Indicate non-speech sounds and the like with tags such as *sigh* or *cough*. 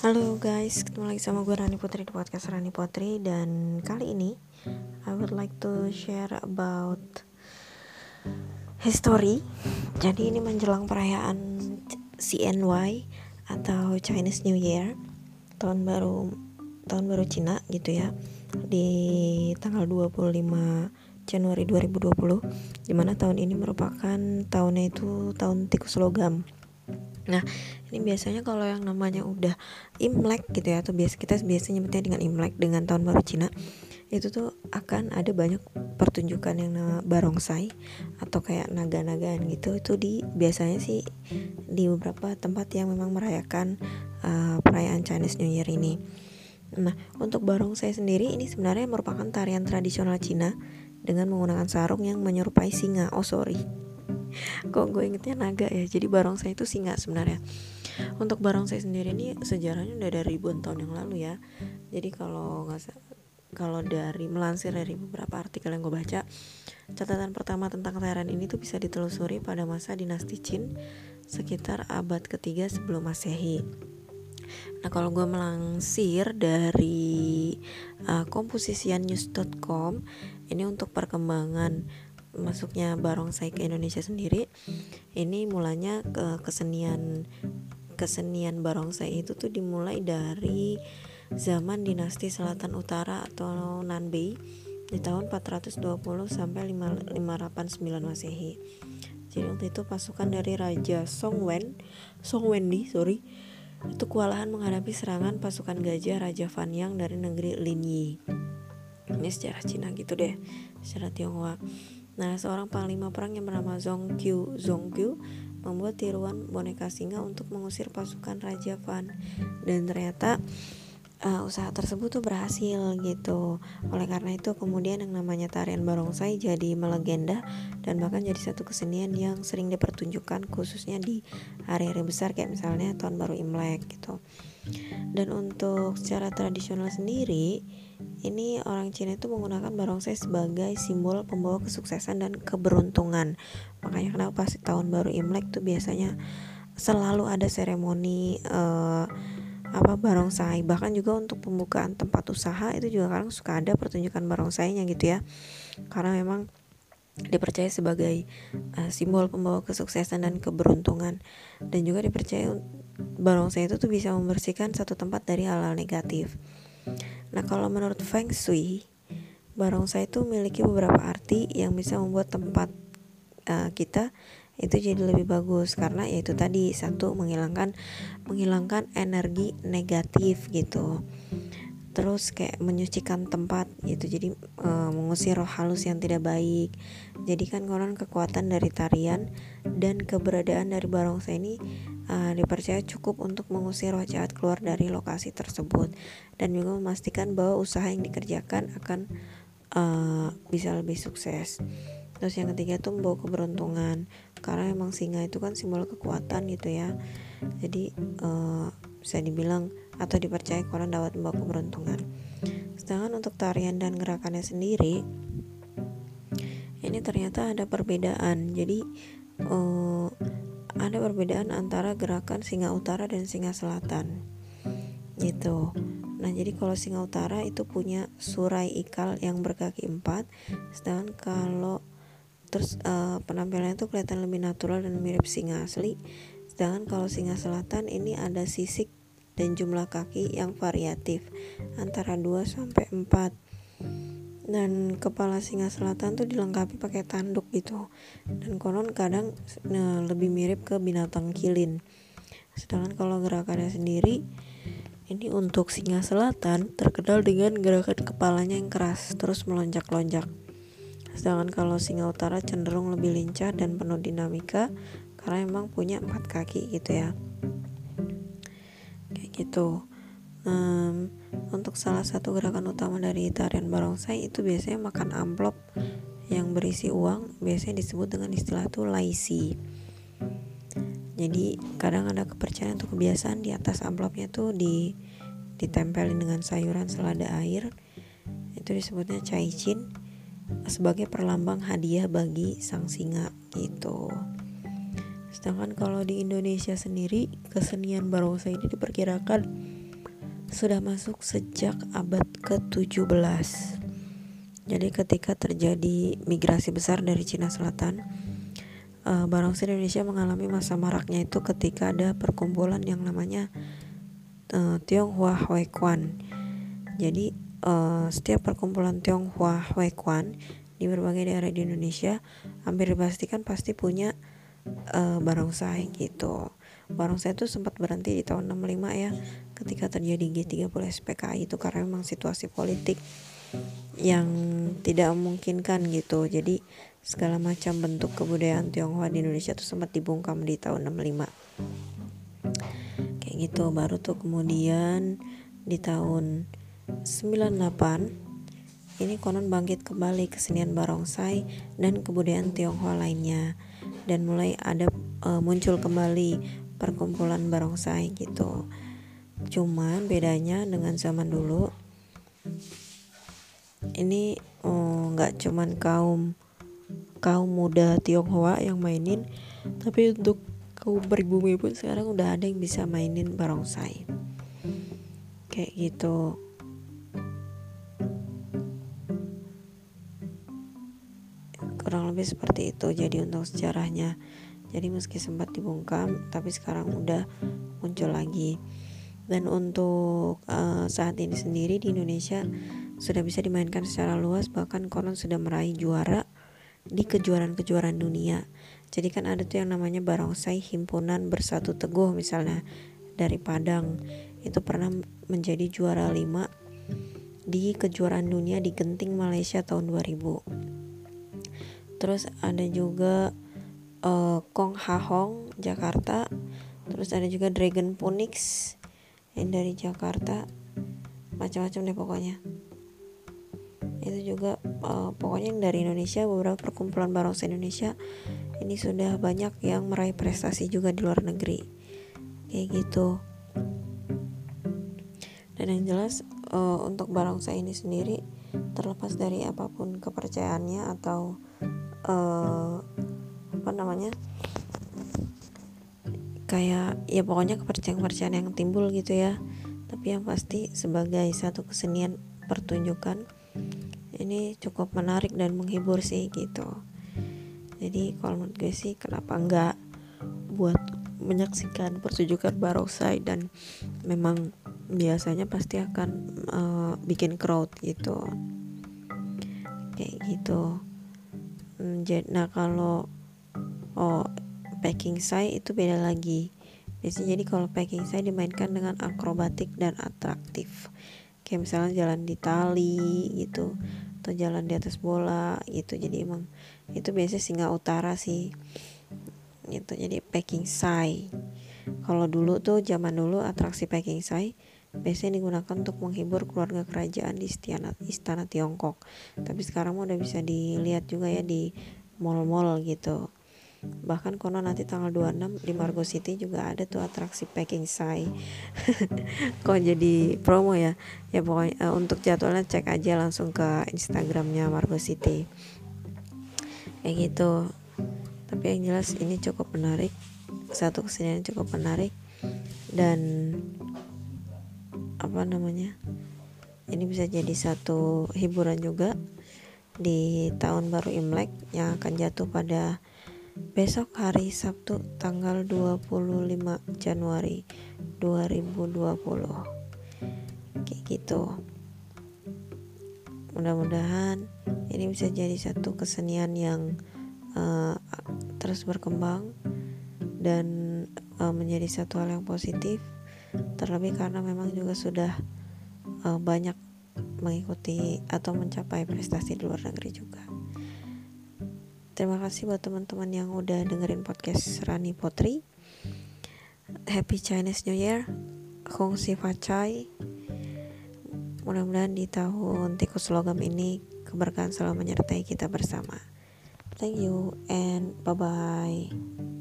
Halo guys, ketemu lagi sama gue Rani Putri di podcast Rani Putri dan kali ini I would like to share about history. Jadi ini menjelang perayaan CNY atau Chinese New Year, tahun baru tahun baru Cina gitu ya. Di tanggal 25 Januari 2020 di mana tahun ini merupakan tahunnya itu tahun tikus logam Nah, ini biasanya kalau yang namanya udah Imlek gitu ya atau biasa kita biasanya nyebutnya dengan Imlek dengan tahun baru Cina itu tuh akan ada banyak pertunjukan yang barongsai atau kayak naga-nagaan gitu itu di biasanya sih di beberapa tempat yang memang merayakan uh, perayaan Chinese New Year ini. Nah, untuk barongsai sendiri ini sebenarnya merupakan tarian tradisional Cina dengan menggunakan sarung yang menyerupai singa. Oh, sorry kok gue ingetnya naga ya? Jadi barongsai itu singa sebenarnya. Untuk barongsai sendiri ini sejarahnya udah dari ribuan tahun yang lalu ya. Jadi kalau nggak kalau dari melansir dari beberapa artikel yang gue baca catatan pertama tentang tarian ini tuh bisa ditelusuri pada masa dinasti Qin sekitar abad ketiga sebelum masehi. Nah kalau gue melansir dari uh, komposisiannews.com ini untuk perkembangan masuknya barongsai ke Indonesia sendiri ini mulanya ke kesenian kesenian barongsai itu tuh dimulai dari zaman dinasti Selatan Utara atau Nanbei di tahun 420 sampai 589 Masehi. Jadi waktu itu pasukan dari Raja Songwen, Songwendi, sorry, itu kewalahan menghadapi serangan pasukan gajah Raja Fanyang dari negeri Linyi. Ini sejarah Cina gitu deh, secara Tionghoa. Nah, seorang panglima perang yang bernama Zongqiu Zongqiu membuat tiruan boneka singa untuk mengusir pasukan Raja Fan dan ternyata uh, usaha tersebut tuh berhasil gitu. Oleh karena itu kemudian yang namanya tarian barongsai jadi melegenda dan bahkan jadi satu kesenian yang sering dipertunjukkan khususnya di hari-hari besar kayak misalnya tahun baru Imlek gitu. Dan untuk secara tradisional sendiri ini orang Cina itu menggunakan barongsai sebagai simbol pembawa kesuksesan dan keberuntungan. Makanya kenapa pas tahun baru Imlek tuh biasanya selalu ada seremoni uh, apa barongsai. Bahkan juga untuk pembukaan tempat usaha itu juga kadang suka ada pertunjukan barongsainya gitu ya. Karena memang dipercaya sebagai uh, simbol pembawa kesuksesan dan keberuntungan dan juga dipercaya barongsai itu tuh bisa membersihkan satu tempat dari hal-hal negatif. Nah, kalau menurut Feng Shui, barongsai itu memiliki beberapa arti yang bisa membuat tempat uh, kita itu jadi lebih bagus. Karena yaitu tadi satu menghilangkan menghilangkan energi negatif gitu. Terus kayak menyucikan tempat gitu. Jadi e, mengusir roh halus yang tidak baik. Jadi kan konon kekuatan dari tarian dan keberadaan dari barongsai ini uh, dipercaya cukup untuk mengusir roh jahat keluar dari lokasi tersebut dan juga memastikan bahwa usaha yang dikerjakan akan uh, bisa lebih sukses. Terus yang ketiga itu membawa keberuntungan karena emang singa itu kan simbol kekuatan gitu ya. Jadi uh, bisa dibilang atau dipercaya konon dapat membawa keberuntungan. Sedangkan untuk tarian dan gerakannya sendiri ini ternyata ada perbedaan. Jadi uh, ada perbedaan antara gerakan singa utara dan singa selatan. Gitu. Nah jadi kalau singa utara itu punya surai ikal yang berkaki empat sedangkan kalau terus uh, penampilannya itu kelihatan lebih natural dan mirip singa asli. Sedangkan kalau singa selatan ini ada sisik dan jumlah kaki yang variatif antara 2 sampai 4 dan kepala singa selatan tuh dilengkapi pakai tanduk gitu. Dan konon kadang nah, lebih mirip ke binatang kilin. Sedangkan kalau gerakannya sendiri ini untuk singa selatan terkenal dengan gerakan kepalanya yang keras terus melonjak-lonjak. Sedangkan kalau singa utara cenderung lebih lincah dan penuh dinamika karena emang punya empat kaki gitu ya. Kayak gitu um, untuk salah satu gerakan utama dari tarian barongsai itu biasanya makan amplop yang berisi uang biasanya disebut dengan istilah itu laisi. Jadi kadang ada kepercayaan untuk kebiasaan di atas amplopnya tuh di ditempelin dengan sayuran selada air itu disebutnya caicin sebagai perlambang hadiah bagi sang singa gitu. Sedangkan kalau di Indonesia sendiri kesenian barongsai ini diperkirakan sudah masuk sejak abad ke-17 jadi ketika terjadi migrasi besar dari Cina Selatan uh, barongsai Indonesia mengalami masa maraknya itu ketika ada perkumpulan yang namanya uh, Tionghoa Huayquan jadi uh, setiap perkumpulan Tionghoa Huayquan di berbagai daerah di Indonesia hampir dipastikan pasti punya uh, barongsai gitu. Barongsai itu sempat berhenti di tahun 65 ya ketika terjadi G30 SPKI itu karena memang situasi politik yang tidak memungkinkan gitu. Jadi segala macam bentuk kebudayaan Tionghoa di Indonesia itu sempat dibungkam di tahun 65 kayak gitu. Baru tuh kemudian di tahun 98 ini konon bangkit kembali kesenian barongsai dan kebudayaan Tionghoa lainnya. Dan mulai ada e, muncul kembali perkumpulan barongsai gitu. Cuman bedanya dengan zaman dulu ini oh, nggak oh, cuman kaum kaum muda Tionghoa yang mainin, tapi untuk kaum pribumi pun sekarang udah ada yang bisa mainin barongsai. Kayak gitu. kurang lebih seperti itu jadi untuk sejarahnya jadi meski sempat dibungkam tapi sekarang udah muncul lagi dan untuk uh, saat ini sendiri di Indonesia sudah bisa dimainkan secara luas bahkan konon sudah meraih juara di kejuaraan-kejuaraan dunia. Jadi kan ada tuh yang namanya barongsai himpunan bersatu teguh misalnya dari Padang. Itu pernah menjadi juara 5 di kejuaraan dunia di Genting Malaysia tahun 2000 terus ada juga uh, Kong Ha Hong Jakarta. Terus ada juga Dragon Phoenix yang dari Jakarta macam-macam deh pokoknya. Itu juga uh, pokoknya yang dari Indonesia beberapa perkumpulan barongsai Indonesia ini sudah banyak yang meraih prestasi juga di luar negeri. Kayak gitu. Dan yang jelas uh, untuk barongsai ini sendiri terlepas dari apa pun kepercayaannya atau uh, apa namanya kayak ya pokoknya kepercayaan-kepercayaan yang timbul gitu ya. Tapi yang pasti sebagai satu kesenian pertunjukan ini cukup menarik dan menghibur sih gitu. Jadi kalau menurut gue sih kenapa enggak buat menyaksikan pertunjukan barongsai dan memang biasanya pasti akan uh, bikin crowd gitu. Kayak gitu. Hmm, nah kalau oh packing sai itu beda lagi. Biasanya jadi kalau packing sai dimainkan dengan akrobatik dan atraktif. Kayak misalnya jalan di tali gitu atau jalan di atas bola gitu. Jadi emang itu biasanya singa utara sih gitu. Jadi packing sai kalau dulu tuh zaman dulu atraksi packing sai biasanya digunakan untuk menghibur keluarga kerajaan di istana, istana Tiongkok. Tapi sekarang udah bisa dilihat juga ya di mall-mall gitu bahkan konon nanti tanggal 26 di Margo City juga ada tuh atraksi packing sai. *laughs* Kok jadi promo ya? Ya pokoknya uh, untuk jadwalnya cek aja langsung ke Instagramnya Margo City. Kayak gitu. Tapi yang jelas ini cukup menarik. Satu kesenian cukup menarik. Dan apa namanya ini bisa jadi satu hiburan juga di tahun baru Imlek yang akan jatuh pada besok hari Sabtu tanggal 25 Januari 2020 kayak gitu. Mudah-mudahan ini bisa jadi satu kesenian yang uh, terus berkembang dan uh, menjadi satu hal yang positif. Terlebih karena memang juga sudah uh, banyak mengikuti atau mencapai prestasi di luar negeri juga. Terima kasih buat teman-teman yang udah dengerin podcast Rani Potri. Happy Chinese New Year. Kong Si Facai. Mudah-mudahan di tahun tikus logam ini keberkahan selalu menyertai kita bersama. Thank you and bye bye.